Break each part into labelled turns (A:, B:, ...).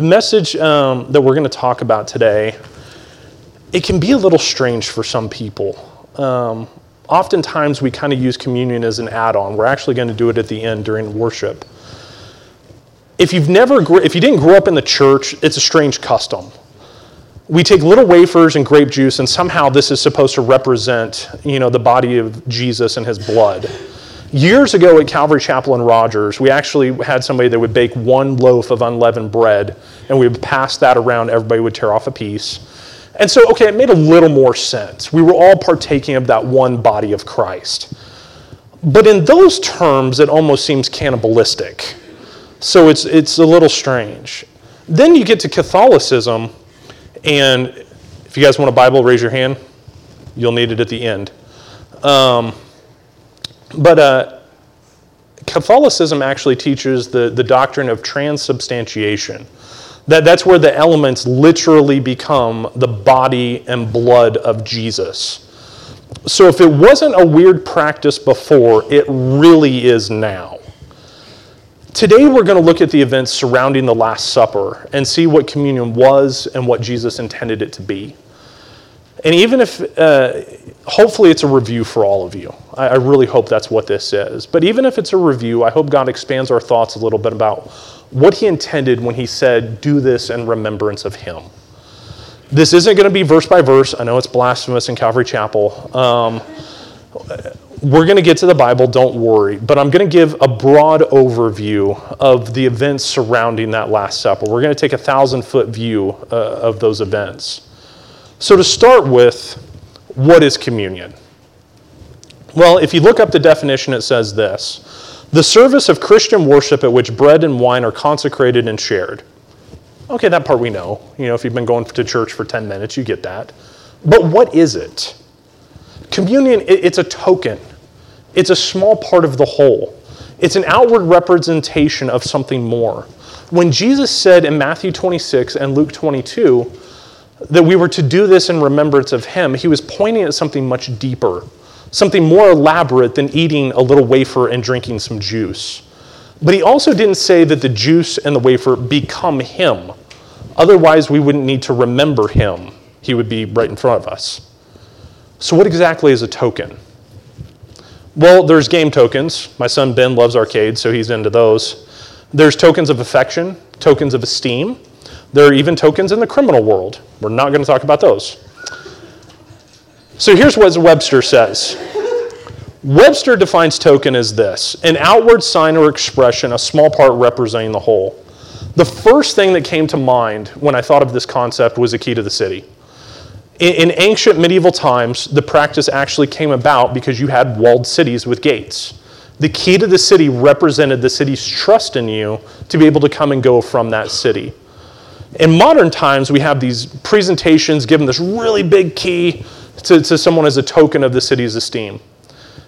A: the message um, that we're going to talk about today, it can be a little strange for some people. Um, oftentimes, we kind of use communion as an add-on. We're actually going to do it at the end during worship. If you've never, if you didn't grow up in the church, it's a strange custom. We take little wafers and grape juice, and somehow this is supposed to represent, you know, the body of Jesus and His blood. Years ago at Calvary Chapel in Rogers, we actually had somebody that would bake one loaf of unleavened bread, and we would pass that around. Everybody would tear off a piece. And so, okay, it made a little more sense. We were all partaking of that one body of Christ. But in those terms, it almost seems cannibalistic. So it's, it's a little strange. Then you get to Catholicism, and if you guys want a Bible, raise your hand. You'll need it at the end. Um, but uh, Catholicism actually teaches the, the doctrine of transubstantiation. That, that's where the elements literally become the body and blood of Jesus. So if it wasn't a weird practice before, it really is now. Today, we're going to look at the events surrounding the Last Supper and see what communion was and what Jesus intended it to be. And even if, uh, hopefully, it's a review for all of you. I, I really hope that's what this is. But even if it's a review, I hope God expands our thoughts a little bit about what He intended when He said, Do this in remembrance of Him. This isn't going to be verse by verse. I know it's blasphemous in Calvary Chapel. Um, we're going to get to the Bible, don't worry. But I'm going to give a broad overview of the events surrounding that Last Supper. We're going to take a thousand foot view uh, of those events. So, to start with, what is communion? Well, if you look up the definition, it says this the service of Christian worship at which bread and wine are consecrated and shared. Okay, that part we know. You know, if you've been going to church for 10 minutes, you get that. But what is it? Communion, it's a token, it's a small part of the whole. It's an outward representation of something more. When Jesus said in Matthew 26 and Luke 22, that we were to do this in remembrance of him, he was pointing at something much deeper, something more elaborate than eating a little wafer and drinking some juice. But he also didn't say that the juice and the wafer become him. Otherwise, we wouldn't need to remember him. He would be right in front of us. So, what exactly is a token? Well, there's game tokens. My son Ben loves arcades, so he's into those. There's tokens of affection, tokens of esteem, there are even tokens in the criminal world. We're not going to talk about those. So here's what Webster says Webster defines token as this an outward sign or expression, a small part representing the whole. The first thing that came to mind when I thought of this concept was the key to the city. In, ancient medieval times, the practice actually came about because you had walled cities with gates. The key to the city represented the city's trust in you to be able to come and go from that city. In modern times, we have these presentations given this really big key to, to someone as a token of the city's esteem.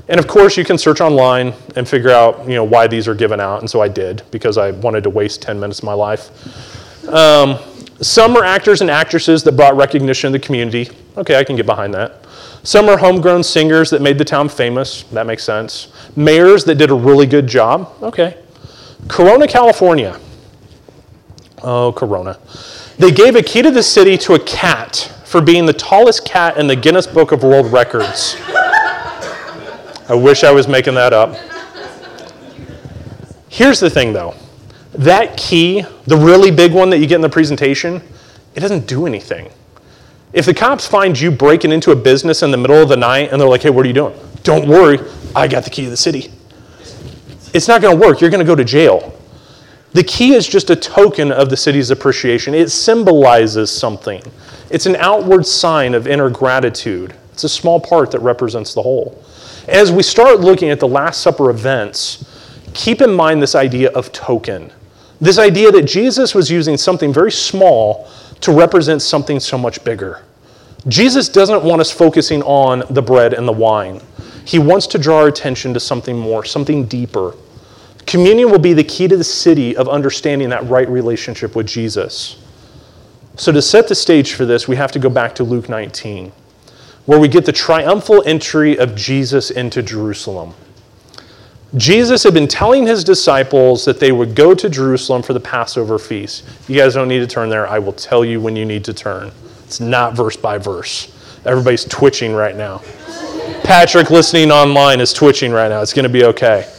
A: And of course, you can search online and figure out you know, why these are given out, and so I did because I wanted to waste 10 minutes of my life. Um, some are actors and actresses that brought recognition to the community. Okay, I can get behind that. Some are homegrown singers that made the town famous. That makes sense. Mayors that did a really good job. Okay. Corona, California Oh, Corona. They gave a key to the city to a cat for being the tallest cat in the Guinness Book of World Records. I wish I was making that up. Here's the thing though that key, the really big one that you get in the presentation, it doesn't do anything. If the cops find you breaking into a business in the middle of the night and they're like, hey, what are you doing? Don't worry, I got the key to the city. It's not going to work. You're going to go to jail. The key is just a token of the city's appreciation. It symbolizes something, it's an outward sign of inner gratitude. It's a small part that represents the whole. As we start looking at the Last Supper events, keep in mind this idea of token. This idea that Jesus was using something very small to represent something so much bigger. Jesus doesn't want us focusing on the bread and the wine. He wants to draw our attention to something more, something deeper. Communion will be the key to the city of understanding that right relationship with Jesus. So, to set the stage for this, we have to go back to Luke 19, where we get the triumphal entry of Jesus into Jerusalem. Jesus had been telling his disciples that they would go to Jerusalem for the Passover feast. You guys don't need to turn there. I will tell you when you need to turn. It's not verse by verse. Everybody's twitching right now. Patrick, listening online, is twitching right now. It's going to be okay.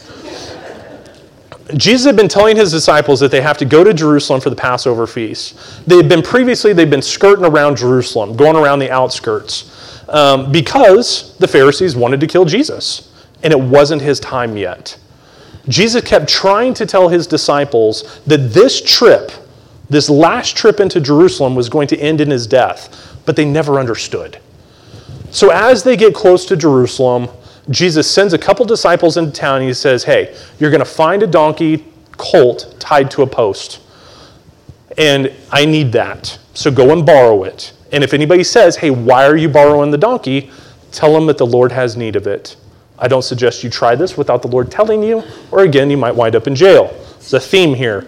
A: Jesus had been telling his disciples that they have to go to Jerusalem for the Passover feast. They had been previously, they'd been skirting around Jerusalem, going around the outskirts, um, because the Pharisees wanted to kill Jesus and it wasn't his time yet. Jesus kept trying to tell his disciples that this trip, this last trip into Jerusalem, was going to end in his death, but they never understood. So as they get close to Jerusalem, Jesus sends a couple disciples into town and he says, Hey, you're going to find a donkey colt tied to a post. And I need that. So go and borrow it. And if anybody says, Hey, why are you borrowing the donkey? Tell them that the Lord has need of it. I don't suggest you try this without the Lord telling you, or again, you might wind up in jail. There's a theme here.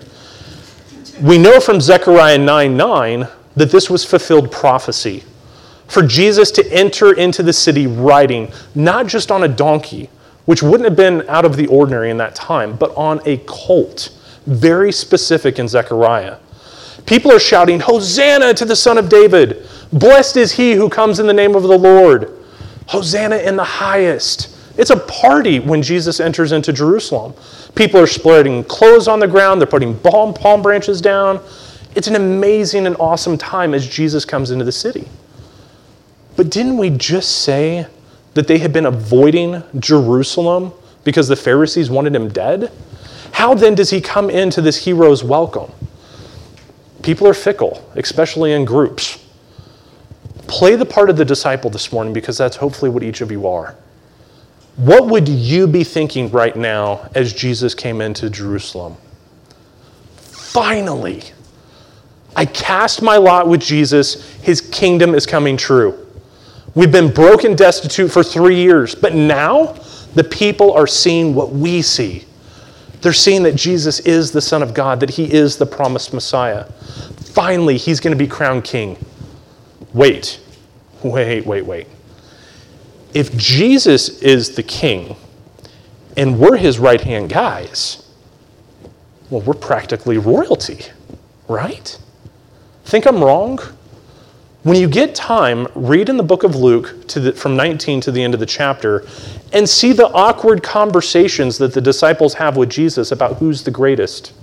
A: We know from Zechariah 9 9 that this was fulfilled prophecy. For Jesus to enter into the city riding not just on a donkey, which wouldn't have been out of the ordinary in that time, but on a colt. Very specific in Zechariah. People are shouting, Hosanna to the Son of David! Blessed is he who comes in the name of the Lord! Hosanna in the highest! It's a party when Jesus enters into Jerusalem. People are spreading clothes on the ground, they're putting palm, palm branches down. It's an amazing and awesome time as Jesus comes into the city. But didn't we just say that they had been avoiding Jerusalem because the Pharisees wanted him dead? How then does he come into this hero's welcome? People are fickle, especially in groups. Play the part of the disciple this morning because that's hopefully what each of you are. What would you be thinking right now as Jesus came into Jerusalem? Finally, I cast my lot with Jesus. His kingdom is coming true. We've been broken, destitute for three years, but now the people are seeing what we see. They're seeing that Jesus is the Son of God, that He is the promised Messiah. Finally, He's going to be crowned king. Wait, wait, wait, wait if Jesus is the king and we're his right hand guys, well, we're practically royalty, right? Think I'm wrong? When you get time, read in the book of Luke the, from 19 to the end of the chapter and see the awkward conversations that the disciples have with Jesus about who's the greatest.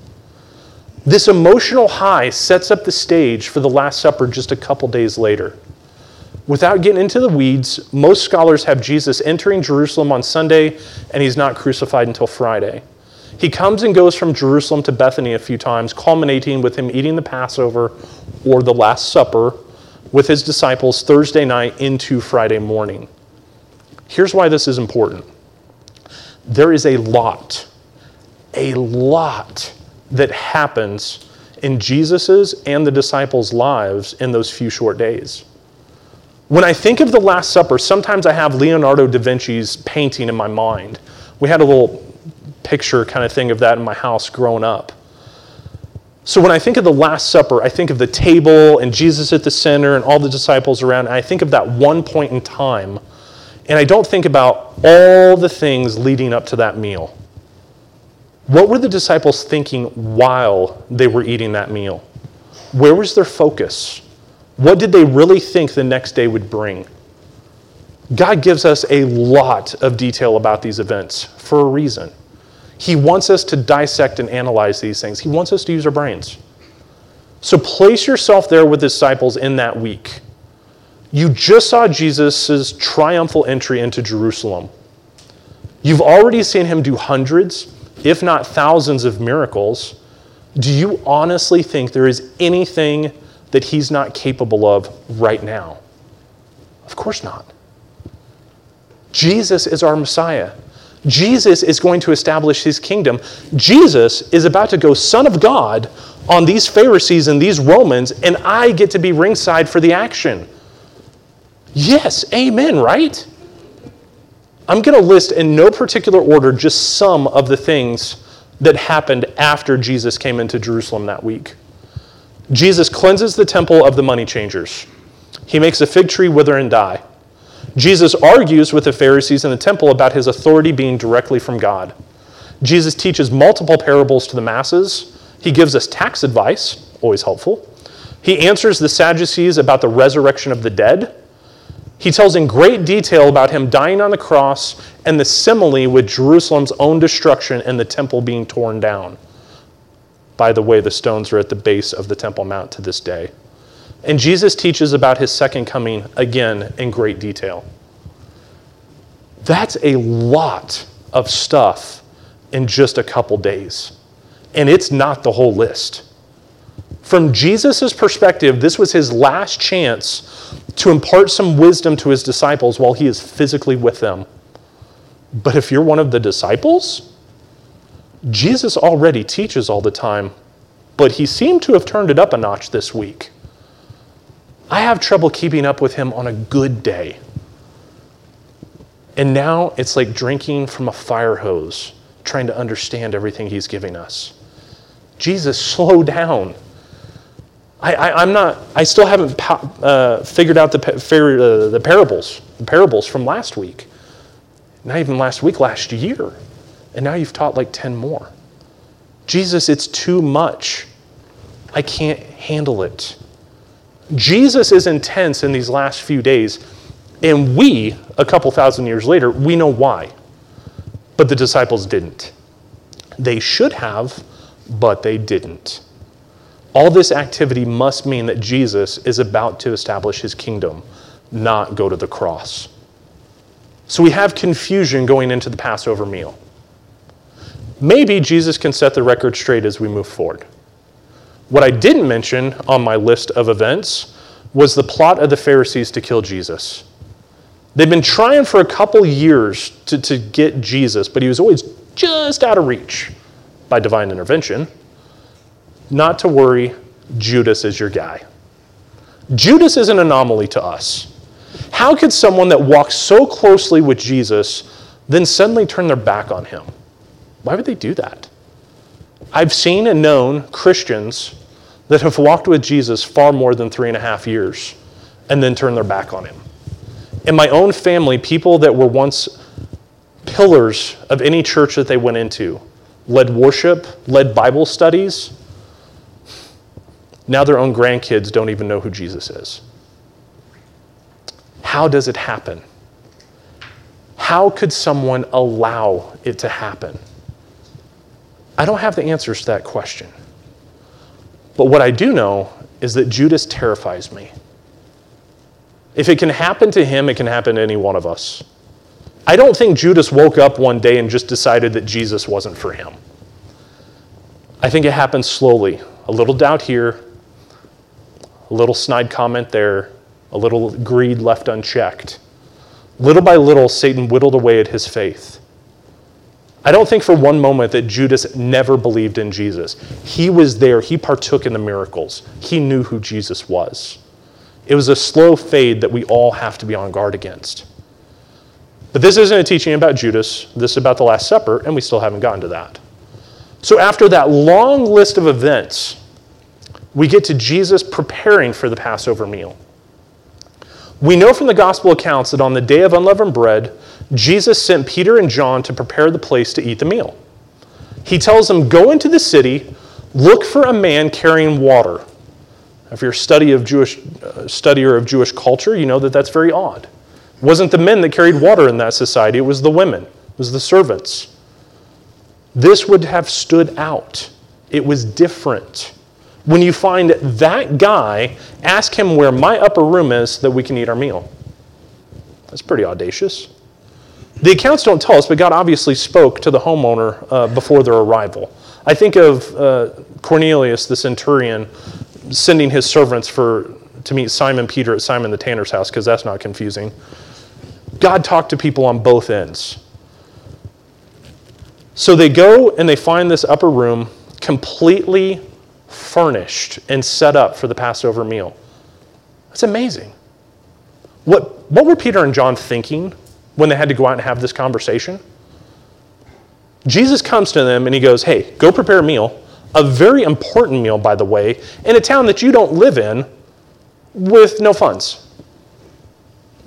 A: This emotional high sets up the stage for the Last Supper just a couple days later. Without getting into the weeds, most scholars have Jesus entering Jerusalem on Sunday and he's not crucified until Friday. He comes and goes from Jerusalem to Bethany a few times, culminating with him eating the Passover or the Last Supper with his disciples Thursday night into Friday morning. Here's why this is important there is a lot, a lot that happens in Jesus's and the disciples' lives in those few short days. When I think of the Last Supper, sometimes I have Leonardo da Vinci's painting in my mind. We had a little picture kind of thing of that in my house growing up. So when I think of the Last Supper, I think of the table and Jesus at the center and all the disciples around. I think of that one point in time. And I don't think about all the things leading up to that meal. What were the disciples thinking while they were eating that meal? Where was their focus? What did they really think the next day would bring? God gives us a lot of detail about these events for a reason. He wants us to dissect and analyze these things, He wants us to use our brains. So place yourself there with disciples in that week. You just saw Jesus' triumphal entry into Jerusalem. You've already seen him do hundreds, if not thousands, of miracles. Do you honestly think there is anything that he's not capable of right now? Of course not. Jesus is our Messiah. Jesus is going to establish his kingdom. Jesus is about to go Son of God on these Pharisees and these Romans, and I get to be ringside for the action. Yes, amen, right? I'm going to list in no particular order just some of the things that happened after Jesus came into Jerusalem that week. Jesus cleanses the temple of the money changers. He makes a fig tree wither and die. Jesus argues with the Pharisees in the temple about his authority being directly from God. Jesus teaches multiple parables to the masses. He gives us tax advice, always helpful. He answers the Sadducees about the resurrection of the dead. He tells in great detail about him dying on the cross and the simile with Jerusalem's own destruction and the temple being torn down. By the way, the stones are at the base of the Temple Mount to this day. And Jesus teaches about his second coming again in great detail. That's a lot of stuff in just a couple days. And it's not the whole list. From Jesus' perspective, this was his last chance to impart some wisdom to his disciples while he is physically with them. But if you're one of the disciples, Jesus already teaches all the time, but he seemed to have turned it up a notch this week. I have trouble keeping up with him on a good day. And now it's like drinking from a fire hose, trying to understand everything he's giving us. Jesus, slow down. I, am not, I still haven't uh, figured out the, uh, the parables, the parables from last week. Not even last week, last year. And now you've taught like 10 more. Jesus, it's too much. I can't handle it. Jesus is intense in these last few days, and we, a couple thousand years later, we know why. But the disciples didn't. They should have, but they didn't. All this activity must mean that Jesus is about to establish his kingdom, not go to the cross. So we have confusion going into the Passover meal. Maybe Jesus can set the record straight as we move forward. What I didn't mention on my list of events was the plot of the Pharisees to kill Jesus. They've been trying for a couple years to, to get Jesus, but he was always just out of reach by divine intervention not to worry, Judas is your guy. Judas is an anomaly to us. How could someone that walks so closely with Jesus then suddenly turn their back on him? Why would they do that? I've seen and known Christians that have walked with Jesus far more than three and a half years and then turn their back on him. In my own family, people that were once pillars of any church that they went into, led worship, led Bible studies, now their own grandkids don't even know who Jesus is. How does it happen? How could someone allow it to happen? I don't have the answers to that question. But what I do know is that Judas terrifies me. If it can happen to him, it can happen to any one of us. I don't think Judas woke up one day and just decided that Jesus wasn't for him. I think it happened slowly. A little doubt here, a little snide comment there, a little greed left unchecked. Little by little, Satan whittled away at his faith. I don't think for one moment that Judas never believed in Jesus. He was there, he partook in the miracles, he knew who Jesus was. It was a slow fade that we all have to be on guard against. But this isn't a teaching about Judas, this is about the Last Supper, and we still haven't gotten to that. So, after that long list of events, we get to Jesus preparing for the Passover meal. We know from the gospel accounts that on the day of unleavened bread, Jesus sent Peter and John to prepare the place to eat the meal. He tells them, Go into the city, look for a man carrying water. If you're a study of Jewish, uh, studier of Jewish culture, you know that that's very odd. It wasn't the men that carried water in that society, it was the women, it was the servants. This would have stood out. It was different. When you find that guy, ask him where my upper room is so that we can eat our meal. That's pretty audacious. The accounts don't tell us, but God obviously spoke to the homeowner uh, before their arrival. I think of uh, Cornelius, the centurion, sending his servants for, to meet Simon Peter at Simon the tanner's house, because that's not confusing. God talked to people on both ends. So they go and they find this upper room completely furnished and set up for the Passover meal. That's amazing. What, what were Peter and John thinking when they had to go out and have this conversation? Jesus comes to them and he goes, Hey, go prepare a meal, a very important meal, by the way, in a town that you don't live in with no funds.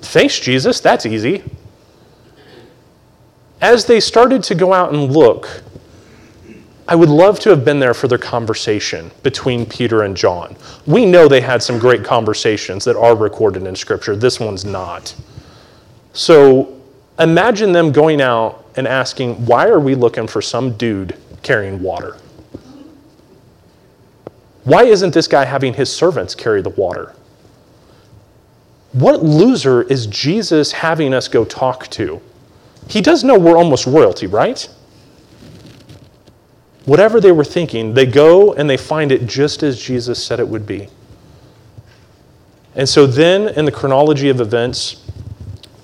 A: Thanks, Jesus. That's easy. As they started to go out and look, I would love to have been there for their conversation between Peter and John. We know they had some great conversations that are recorded in Scripture. This one's not. So imagine them going out and asking, Why are we looking for some dude carrying water? Why isn't this guy having his servants carry the water? What loser is Jesus having us go talk to? He does know we're almost royalty, right? Whatever they were thinking, they go and they find it just as Jesus said it would be. And so then, in the chronology of events,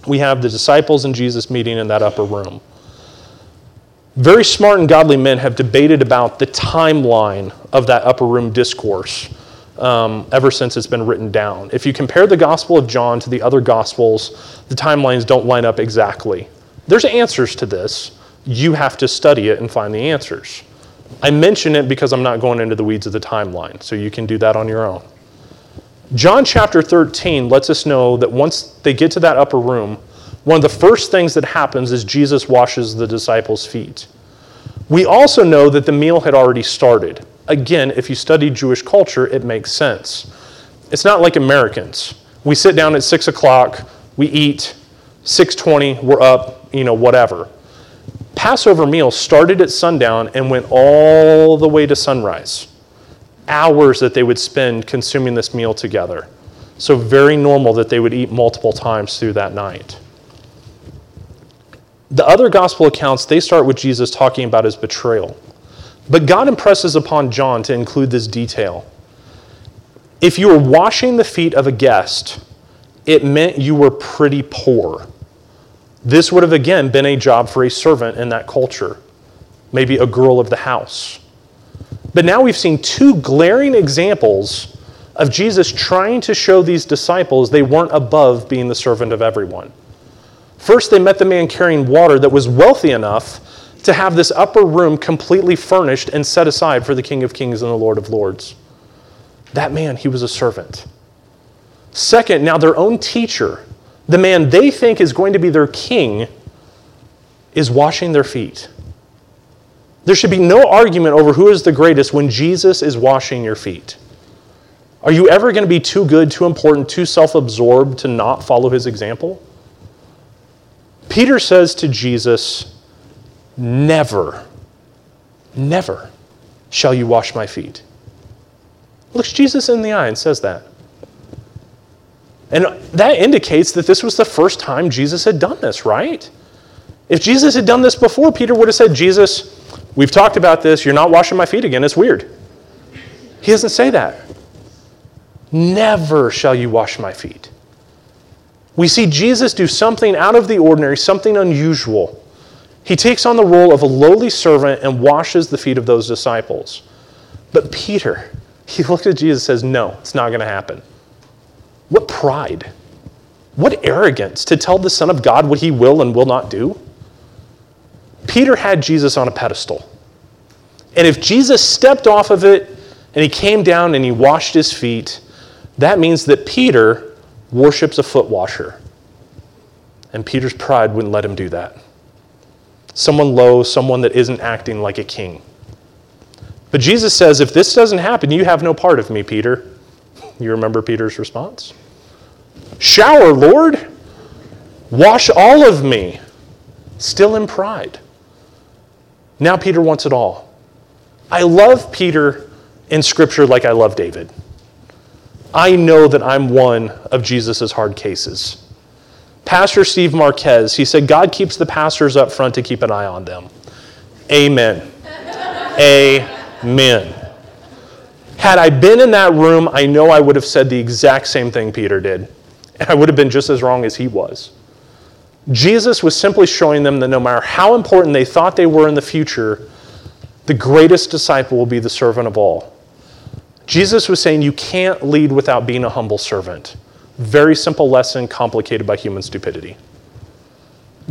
A: we have the disciples and Jesus meeting in that upper room. Very smart and godly men have debated about the timeline of that upper room discourse um, ever since it's been written down. If you compare the Gospel of John to the other Gospels, the timelines don't line up exactly. There's answers to this. You have to study it and find the answers. I mention it because I'm not going into the weeds of the timeline, so you can do that on your own. John chapter 13 lets us know that once they get to that upper room, one of the first things that happens is Jesus washes the disciples' feet. We also know that the meal had already started. Again, if you study Jewish culture, it makes sense. It's not like Americans. We sit down at six o'clock, we eat, 6:20, we're up, you know, whatever. Passover meal started at sundown and went all the way to sunrise. Hours that they would spend consuming this meal together. So, very normal that they would eat multiple times through that night. The other gospel accounts, they start with Jesus talking about his betrayal. But God impresses upon John to include this detail. If you were washing the feet of a guest, it meant you were pretty poor. This would have again been a job for a servant in that culture, maybe a girl of the house. But now we've seen two glaring examples of Jesus trying to show these disciples they weren't above being the servant of everyone. First, they met the man carrying water that was wealthy enough to have this upper room completely furnished and set aside for the King of Kings and the Lord of Lords. That man, he was a servant. Second, now their own teacher, the man they think is going to be their king, is washing their feet. There should be no argument over who is the greatest when Jesus is washing your feet. Are you ever going to be too good, too important, too self absorbed to not follow his example? Peter says to Jesus, Never, never shall you wash my feet. Looks Jesus in the eye and says that. And that indicates that this was the first time Jesus had done this, right? If Jesus had done this before, Peter would have said, Jesus, we've talked about this. You're not washing my feet again. It's weird. He doesn't say that. Never shall you wash my feet. We see Jesus do something out of the ordinary, something unusual. He takes on the role of a lowly servant and washes the feet of those disciples. But Peter, he looked at Jesus and says, No, it's not going to happen. What pride! What arrogance to tell the Son of God what he will and will not do. Peter had Jesus on a pedestal. And if Jesus stepped off of it and he came down and he washed his feet, that means that Peter worships a foot washer. And Peter's pride wouldn't let him do that. Someone low, someone that isn't acting like a king. But Jesus says, if this doesn't happen, you have no part of me, Peter. You remember Peter's response? Shower, Lord. Wash all of me. Still in pride. Now Peter wants it all. I love Peter in Scripture like I love David. I know that I'm one of Jesus' hard cases. Pastor Steve Marquez, he said, God keeps the pastors up front to keep an eye on them. Amen. Amen. Had I been in that room, I know I would have said the exact same thing Peter did. And I would have been just as wrong as he was. Jesus was simply showing them that no matter how important they thought they were in the future, the greatest disciple will be the servant of all. Jesus was saying you can't lead without being a humble servant. Very simple lesson, complicated by human stupidity.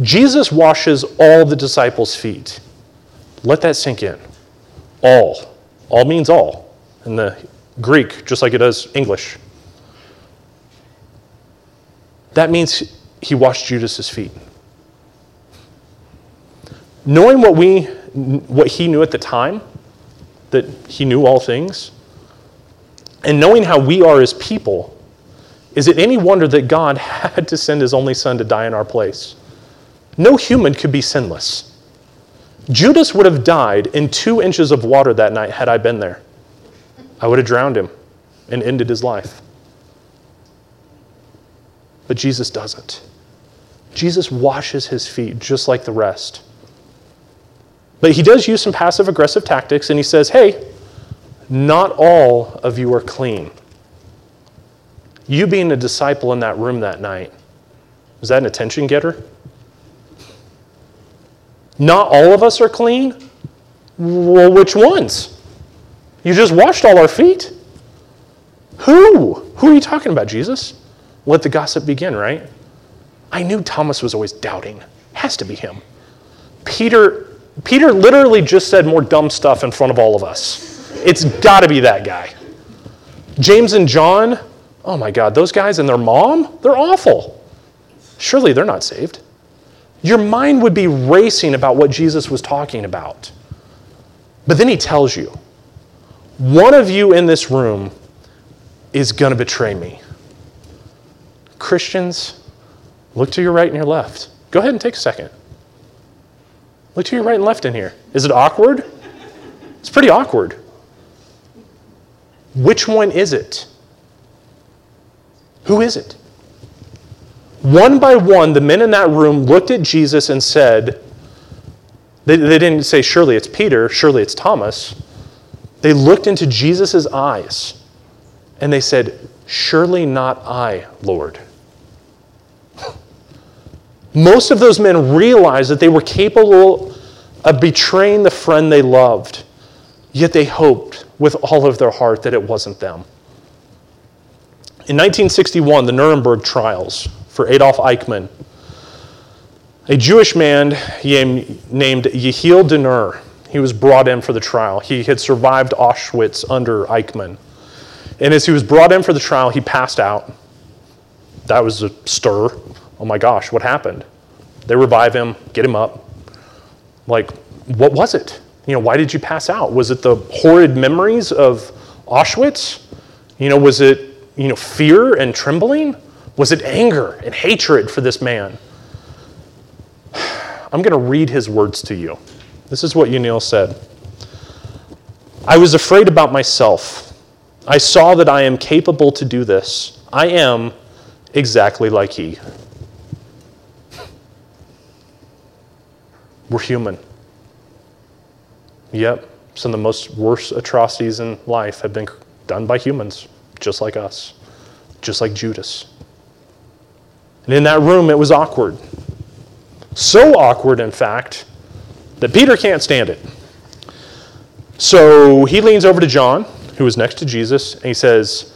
A: Jesus washes all the disciples' feet. Let that sink in. All. All means all in the Greek, just like it does English. That means he washed Judas's feet. Knowing what we what he knew at the time, that he knew all things? And knowing how we are as people, is it any wonder that God had to send his only son to die in our place? No human could be sinless. Judas would have died in two inches of water that night had I been there. I would have drowned him and ended his life. But Jesus doesn't. Jesus washes his feet just like the rest. But he does use some passive aggressive tactics and he says, Hey, not all of you are clean. You being a disciple in that room that night, was that an attention getter? Not all of us are clean? Well, which ones? You just washed all our feet? Who? Who are you talking about, Jesus? Let the gossip begin, right? I knew Thomas was always doubting. Has to be him. Peter, Peter literally just said more dumb stuff in front of all of us. It's got to be that guy. James and John, oh my God, those guys and their mom, they're awful. Surely they're not saved. Your mind would be racing about what Jesus was talking about. But then he tells you, one of you in this room is going to betray me. Christians, look to your right and your left. Go ahead and take a second. Look to your right and left in here. Is it awkward? It's pretty awkward. Which one is it? Who is it? One by one, the men in that room looked at Jesus and said, they, they didn't say, surely it's Peter, surely it's Thomas. They looked into Jesus' eyes and they said, Surely not I, Lord. Most of those men realized that they were capable of betraying the friend they loved, yet they hoped with all of their heart that it wasn't them. In 1961, the Nuremberg trials for Adolf Eichmann, a Jewish man named Yehiel Dinur, he was brought in for the trial. He had survived Auschwitz under Eichmann. And as he was brought in for the trial, he passed out. That was a stir. Oh my gosh, what happened? They revive him, get him up. Like, what was it? You know, why did you pass out? Was it the horrid memories of Auschwitz? You know, was it, you know, fear and trembling? Was it anger and hatred for this man? I'm going to read his words to you. This is what Yehiel said. I was afraid about myself I saw that I am capable to do this. I am exactly like he. We're human. Yep, some of the most worst atrocities in life have been done by humans, just like us, just like Judas. And in that room, it was awkward. So awkward, in fact, that Peter can't stand it. So he leans over to John who was next to Jesus, and he says,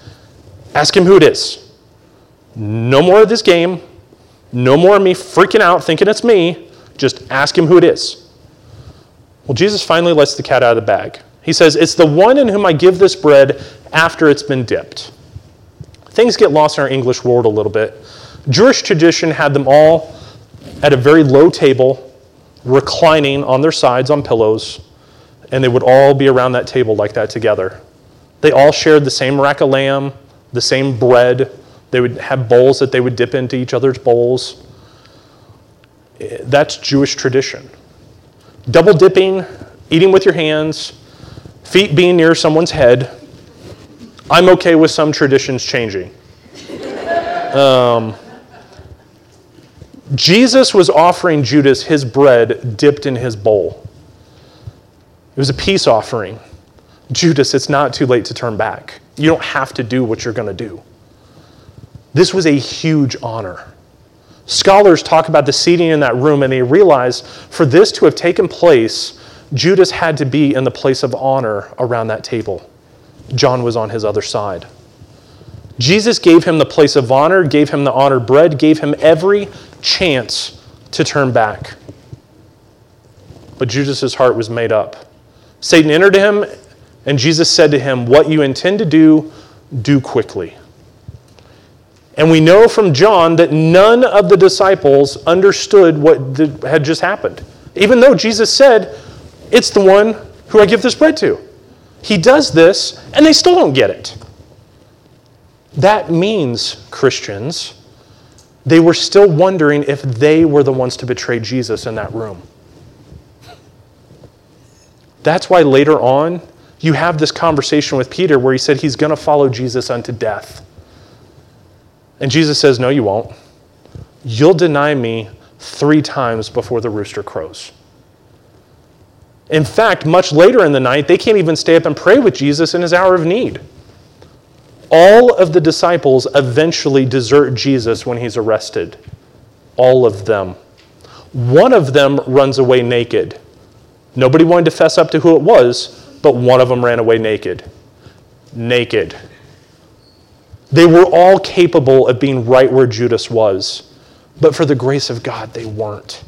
A: Ask him who it is. No more of this game. No more of me freaking out thinking it's me. Just ask him who it is. Well, Jesus finally lets the cat out of the bag. He says, It's the one in whom I give this bread after it's been dipped. Things get lost in our English world a little bit. Jewish tradition had them all at a very low table, reclining on their sides on pillows, and they would all be around that table like that together. They all shared the same rack of lamb, the same bread. They would have bowls that they would dip into each other's bowls. That's Jewish tradition. Double dipping, eating with your hands, feet being near someone's head. I'm okay with some traditions changing. Um, Jesus was offering Judas his bread dipped in his bowl. It was a peace offering. Judas, it's not too late to turn back. You don't have to do what you're going to do. This was a huge honor. Scholars talk about the seating in that room and they realize for this to have taken place, Judas had to be in the place of honor around that table. John was on his other side. Jesus gave him the place of honor, gave him the honored bread, gave him every chance to turn back. But Judas's heart was made up. Satan entered him and Jesus said to him, What you intend to do, do quickly. And we know from John that none of the disciples understood what had just happened. Even though Jesus said, It's the one who I give this bread to. He does this, and they still don't get it. That means, Christians, they were still wondering if they were the ones to betray Jesus in that room. That's why later on, you have this conversation with Peter where he said he's going to follow Jesus unto death. And Jesus says, No, you won't. You'll deny me three times before the rooster crows. In fact, much later in the night, they can't even stay up and pray with Jesus in his hour of need. All of the disciples eventually desert Jesus when he's arrested. All of them. One of them runs away naked. Nobody wanted to fess up to who it was, but one of them ran away naked. Naked. They were all capable of being right where Judas was, but for the grace of God, they weren't.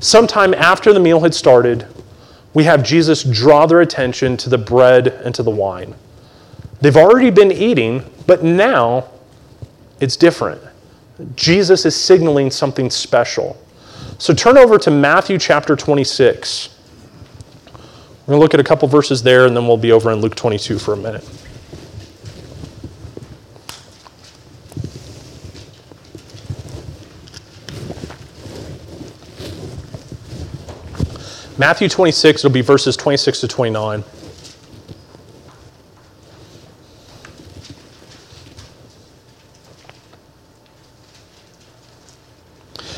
A: Sometime after the meal had started, we have Jesus draw their attention to the bread and to the wine. They've already been eating, but now it's different. Jesus is signaling something special. So turn over to Matthew chapter 26. We're going to look at a couple verses there, and then we'll be over in Luke 22 for a minute. Matthew 26, it'll be verses 26 to 29.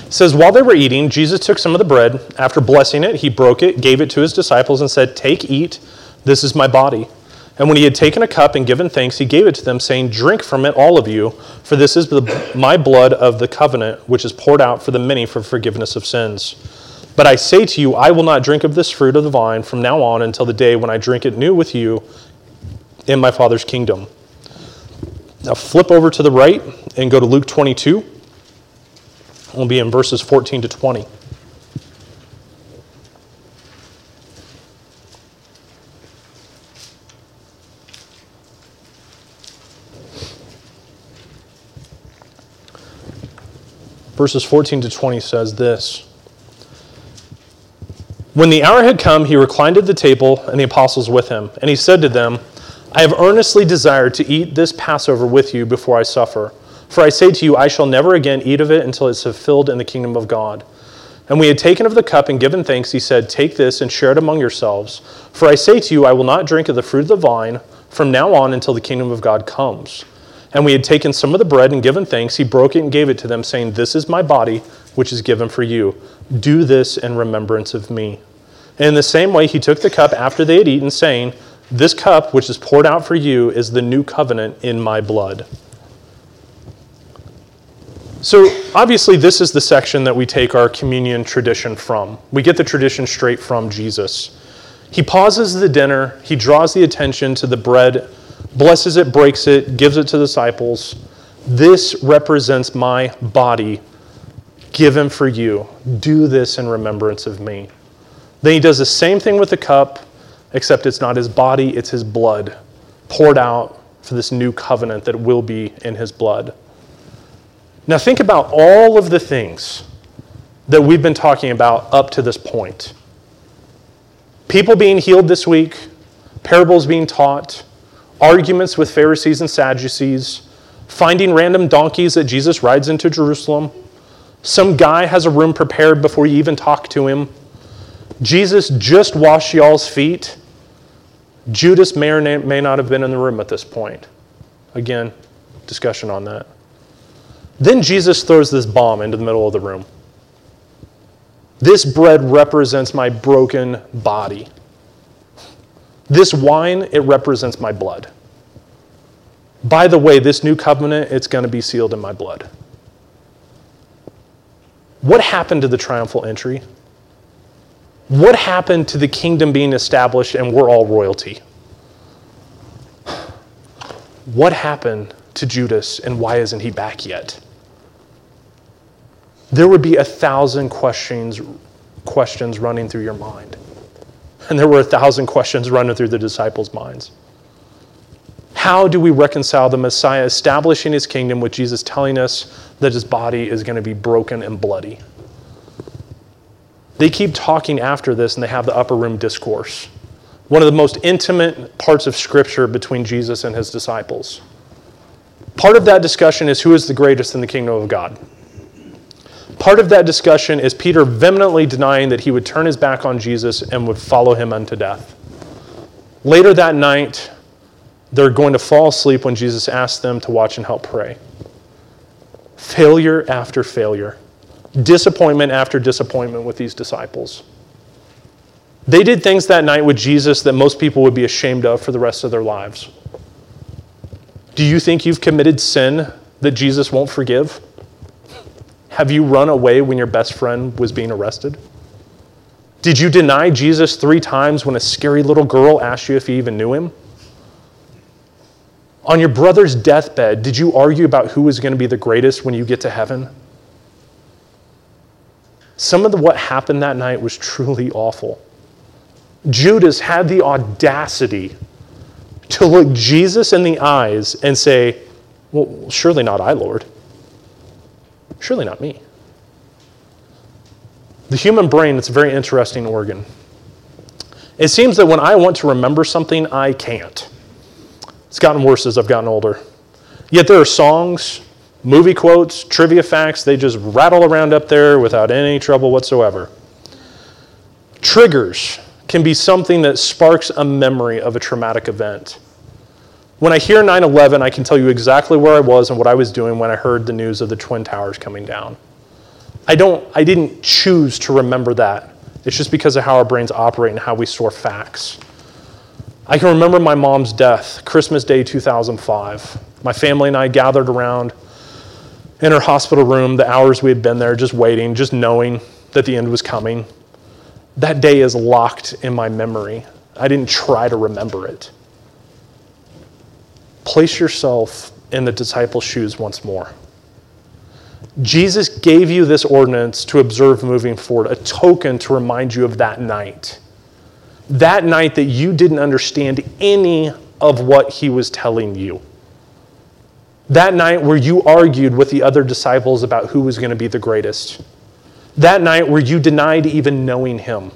A: It says, While they were eating, Jesus took some of the bread. After blessing it, he broke it, gave it to his disciples, and said, Take, eat, this is my body. And when he had taken a cup and given thanks, he gave it to them, saying, Drink from it, all of you, for this is the, my blood of the covenant, which is poured out for the many for forgiveness of sins. But I say to you, I will not drink of this fruit of the vine from now on until the day when I drink it new with you in my Father's kingdom. Now flip over to the right and go to Luke 22. We'll be in verses 14 to 20. Verses 14 to 20 says this. When the hour had come, he reclined at the table, and the apostles with him. And he said to them, I have earnestly desired to eat this Passover with you before I suffer. For I say to you, I shall never again eat of it until it is fulfilled in the kingdom of God. And we had taken of the cup and given thanks, he said, Take this and share it among yourselves. For I say to you, I will not drink of the fruit of the vine from now on until the kingdom of God comes. And we had taken some of the bread and given thanks. He broke it and gave it to them, saying, This is my body, which is given for you. Do this in remembrance of me. And in the same way, he took the cup after they had eaten, saying, This cup, which is poured out for you, is the new covenant in my blood. So, obviously, this is the section that we take our communion tradition from. We get the tradition straight from Jesus. He pauses the dinner, he draws the attention to the bread, blesses it, breaks it, gives it to the disciples. This represents my body given for you. Do this in remembrance of me. Then he does the same thing with the cup, except it's not his body, it's his blood poured out for this new covenant that will be in his blood. Now, think about all of the things that we've been talking about up to this point people being healed this week, parables being taught, arguments with Pharisees and Sadducees, finding random donkeys that Jesus rides into Jerusalem. Some guy has a room prepared before you even talk to him. Jesus just washed y'all's feet. Judas may or may not have been in the room at this point. Again, discussion on that. Then Jesus throws this bomb into the middle of the room. This bread represents my broken body. This wine, it represents my blood. By the way, this new covenant, it's going to be sealed in my blood. What happened to the triumphal entry? What happened to the kingdom being established and we're all royalty? What happened to Judas and why isn't he back yet? There would be a thousand questions, questions running through your mind. And there were a thousand questions running through the disciples' minds. How do we reconcile the Messiah establishing his kingdom with Jesus telling us that his body is going to be broken and bloody? They keep talking after this and they have the upper room discourse. one of the most intimate parts of Scripture between Jesus and his disciples. Part of that discussion is who is the greatest in the kingdom of God. Part of that discussion is Peter vehemently denying that he would turn his back on Jesus and would follow him unto death. Later that night, they're going to fall asleep when Jesus asks them to watch and help pray. Failure after failure, disappointment after disappointment with these disciples. They did things that night with Jesus that most people would be ashamed of for the rest of their lives. Do you think you've committed sin that Jesus won't forgive? Have you run away when your best friend was being arrested? Did you deny Jesus three times when a scary little girl asked you if you even knew him? On your brother's deathbed, did you argue about who was going to be the greatest when you get to heaven? Some of the, what happened that night was truly awful. Judas had the audacity to look Jesus in the eyes and say, Well, surely not I, Lord. Surely not me. The human brain, it's a very interesting organ. It seems that when I want to remember something, I can't. It's gotten worse as I've gotten older. Yet there are songs, movie quotes, trivia facts, they just rattle around up there without any trouble whatsoever. Triggers can be something that sparks a memory of a traumatic event. When I hear 9 11, I can tell you exactly where I was and what I was doing when I heard the news of the Twin Towers coming down. I, don't, I didn't choose to remember that. It's just because of how our brains operate and how we store facts. I can remember my mom's death, Christmas Day 2005. My family and I gathered around in her hospital room, the hours we had been there, just waiting, just knowing that the end was coming. That day is locked in my memory. I didn't try to remember it. Place yourself in the disciples' shoes once more. Jesus gave you this ordinance to observe moving forward, a token to remind you of that night. That night that you didn't understand any of what he was telling you. That night where you argued with the other disciples about who was going to be the greatest. That night where you denied even knowing him.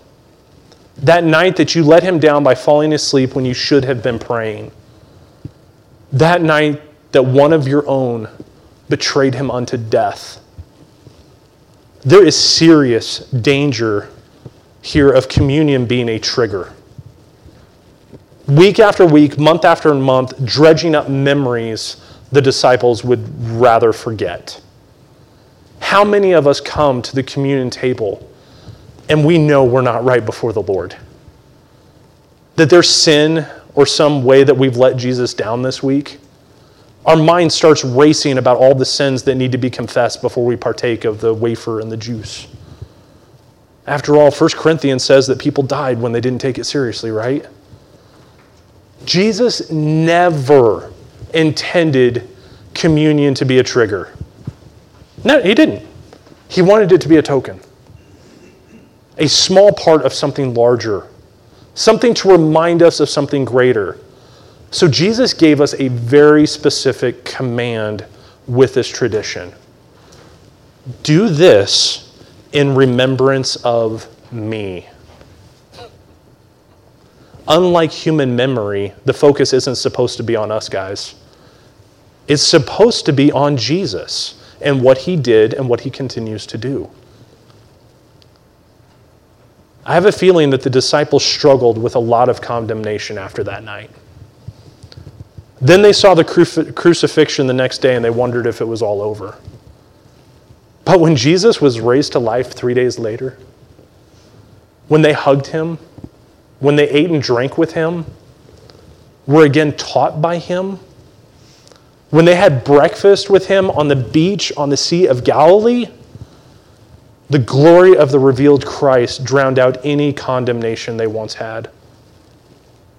A: That night that you let him down by falling asleep when you should have been praying. That night that one of your own betrayed him unto death. There is serious danger here of communion being a trigger. Week after week, month after month, dredging up memories the disciples would rather forget. How many of us come to the communion table and we know we're not right before the Lord? That there's sin or some way that we've let Jesus down this week? our mind starts racing about all the sins that need to be confessed before we partake of the wafer and the juice. After all, 1 Corinthians says that people died when they didn't take it seriously, right? Jesus never intended communion to be a trigger. No, he didn't. He wanted it to be a token, a small part of something larger, something to remind us of something greater. So Jesus gave us a very specific command with this tradition do this in remembrance of me. Unlike human memory, the focus isn't supposed to be on us, guys. It's supposed to be on Jesus and what he did and what he continues to do. I have a feeling that the disciples struggled with a lot of condemnation after that night. Then they saw the crucifixion the next day and they wondered if it was all over. But when Jesus was raised to life three days later, when they hugged him, when they ate and drank with him, were again taught by him, when they had breakfast with him on the beach on the Sea of Galilee, the glory of the revealed Christ drowned out any condemnation they once had.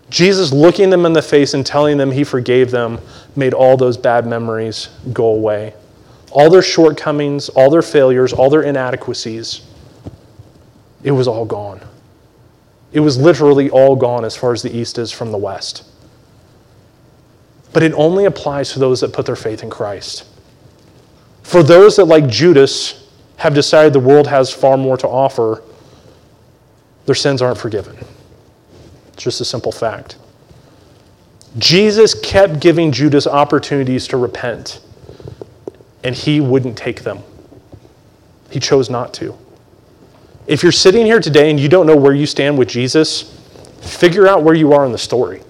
A: Jesus looking them in the face and telling them he forgave them made all those bad memories go away. All their shortcomings, all their failures, all their inadequacies, it was all gone. It was literally all gone as far as the east is from the west. But it only applies to those that put their faith in Christ. For those that, like Judas, have decided the world has far more to offer, their sins aren't forgiven. It's just a simple fact. Jesus kept giving Judas opportunities to repent, and he wouldn't take them. He chose not to. If you're sitting here today and you don't know where you stand with Jesus, figure out where you are in the story.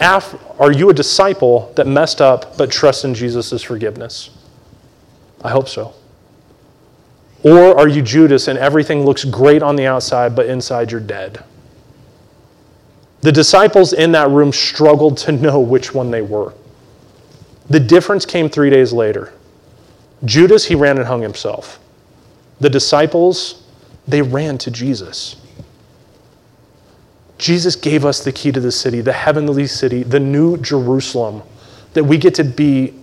A: Are you a disciple that messed up but trusts in Jesus' forgiveness? I hope so. Or are you Judas and everything looks great on the outside, but inside you're dead? The disciples in that room struggled to know which one they were. The difference came three days later. Judas, he ran and hung himself. The disciples, they ran to Jesus. Jesus gave us the key to the city, the heavenly city, the new Jerusalem, that we get to be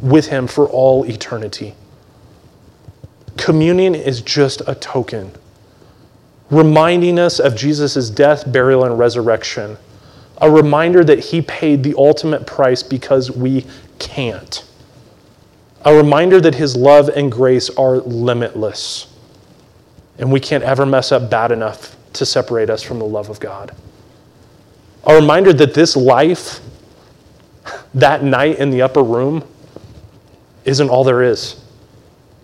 A: with him for all eternity. Communion is just a token, reminding us of Jesus' death, burial, and resurrection. A reminder that he paid the ultimate price because we can't. A reminder that his love and grace are limitless. And we can't ever mess up bad enough to separate us from the love of God. A reminder that this life, that night in the upper room, isn't all there is.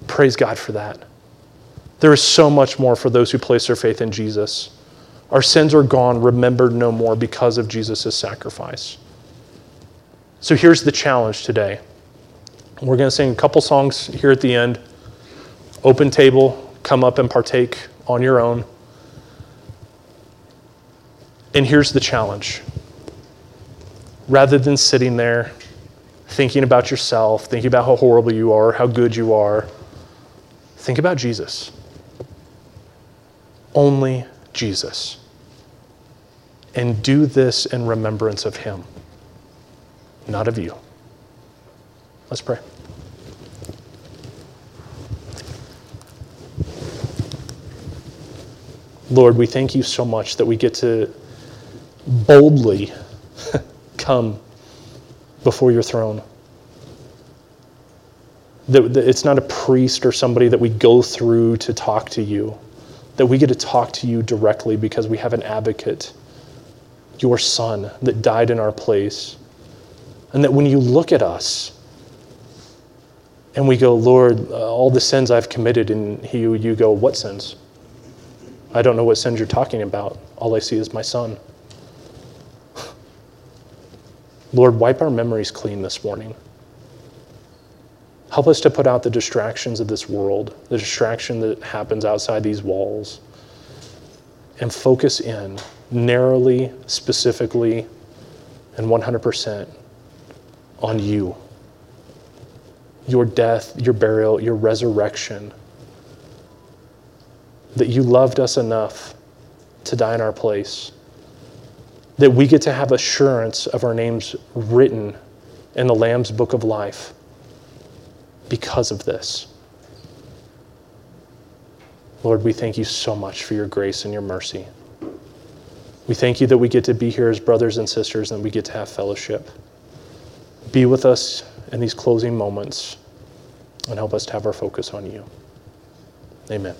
A: Praise God for that. There is so much more for those who place their faith in Jesus. Our sins are gone, remembered no more because of Jesus' sacrifice. So here's the challenge today. We're going to sing a couple songs here at the end. Open table, come up and partake on your own. And here's the challenge rather than sitting there thinking about yourself, thinking about how horrible you are, how good you are, think about Jesus. Only Jesus. And do this in remembrance of him, not of you. Let's pray. Lord, we thank you so much that we get to boldly come before your throne. That, it's not a priest or somebody that we go through to talk to you, that we get to talk to you directly because we have an advocate, your son, that died in our place. And that when you look at us and we go, Lord, uh, all the sins I've committed, and he, you go, What sins? I don't know what sins you're talking about. All I see is my son. Lord, wipe our memories clean this morning. Help us to put out the distractions of this world, the distraction that happens outside these walls, and focus in narrowly, specifically, and 100% on you. Your death, your burial, your resurrection. That you loved us enough to die in our place that we get to have assurance of our names written in the Lamb's book of life because of this. Lord, we thank you so much for your grace and your mercy. We thank you that we get to be here as brothers and sisters and we get to have fellowship. Be with us in these closing moments and help us to have our focus on you. Amen.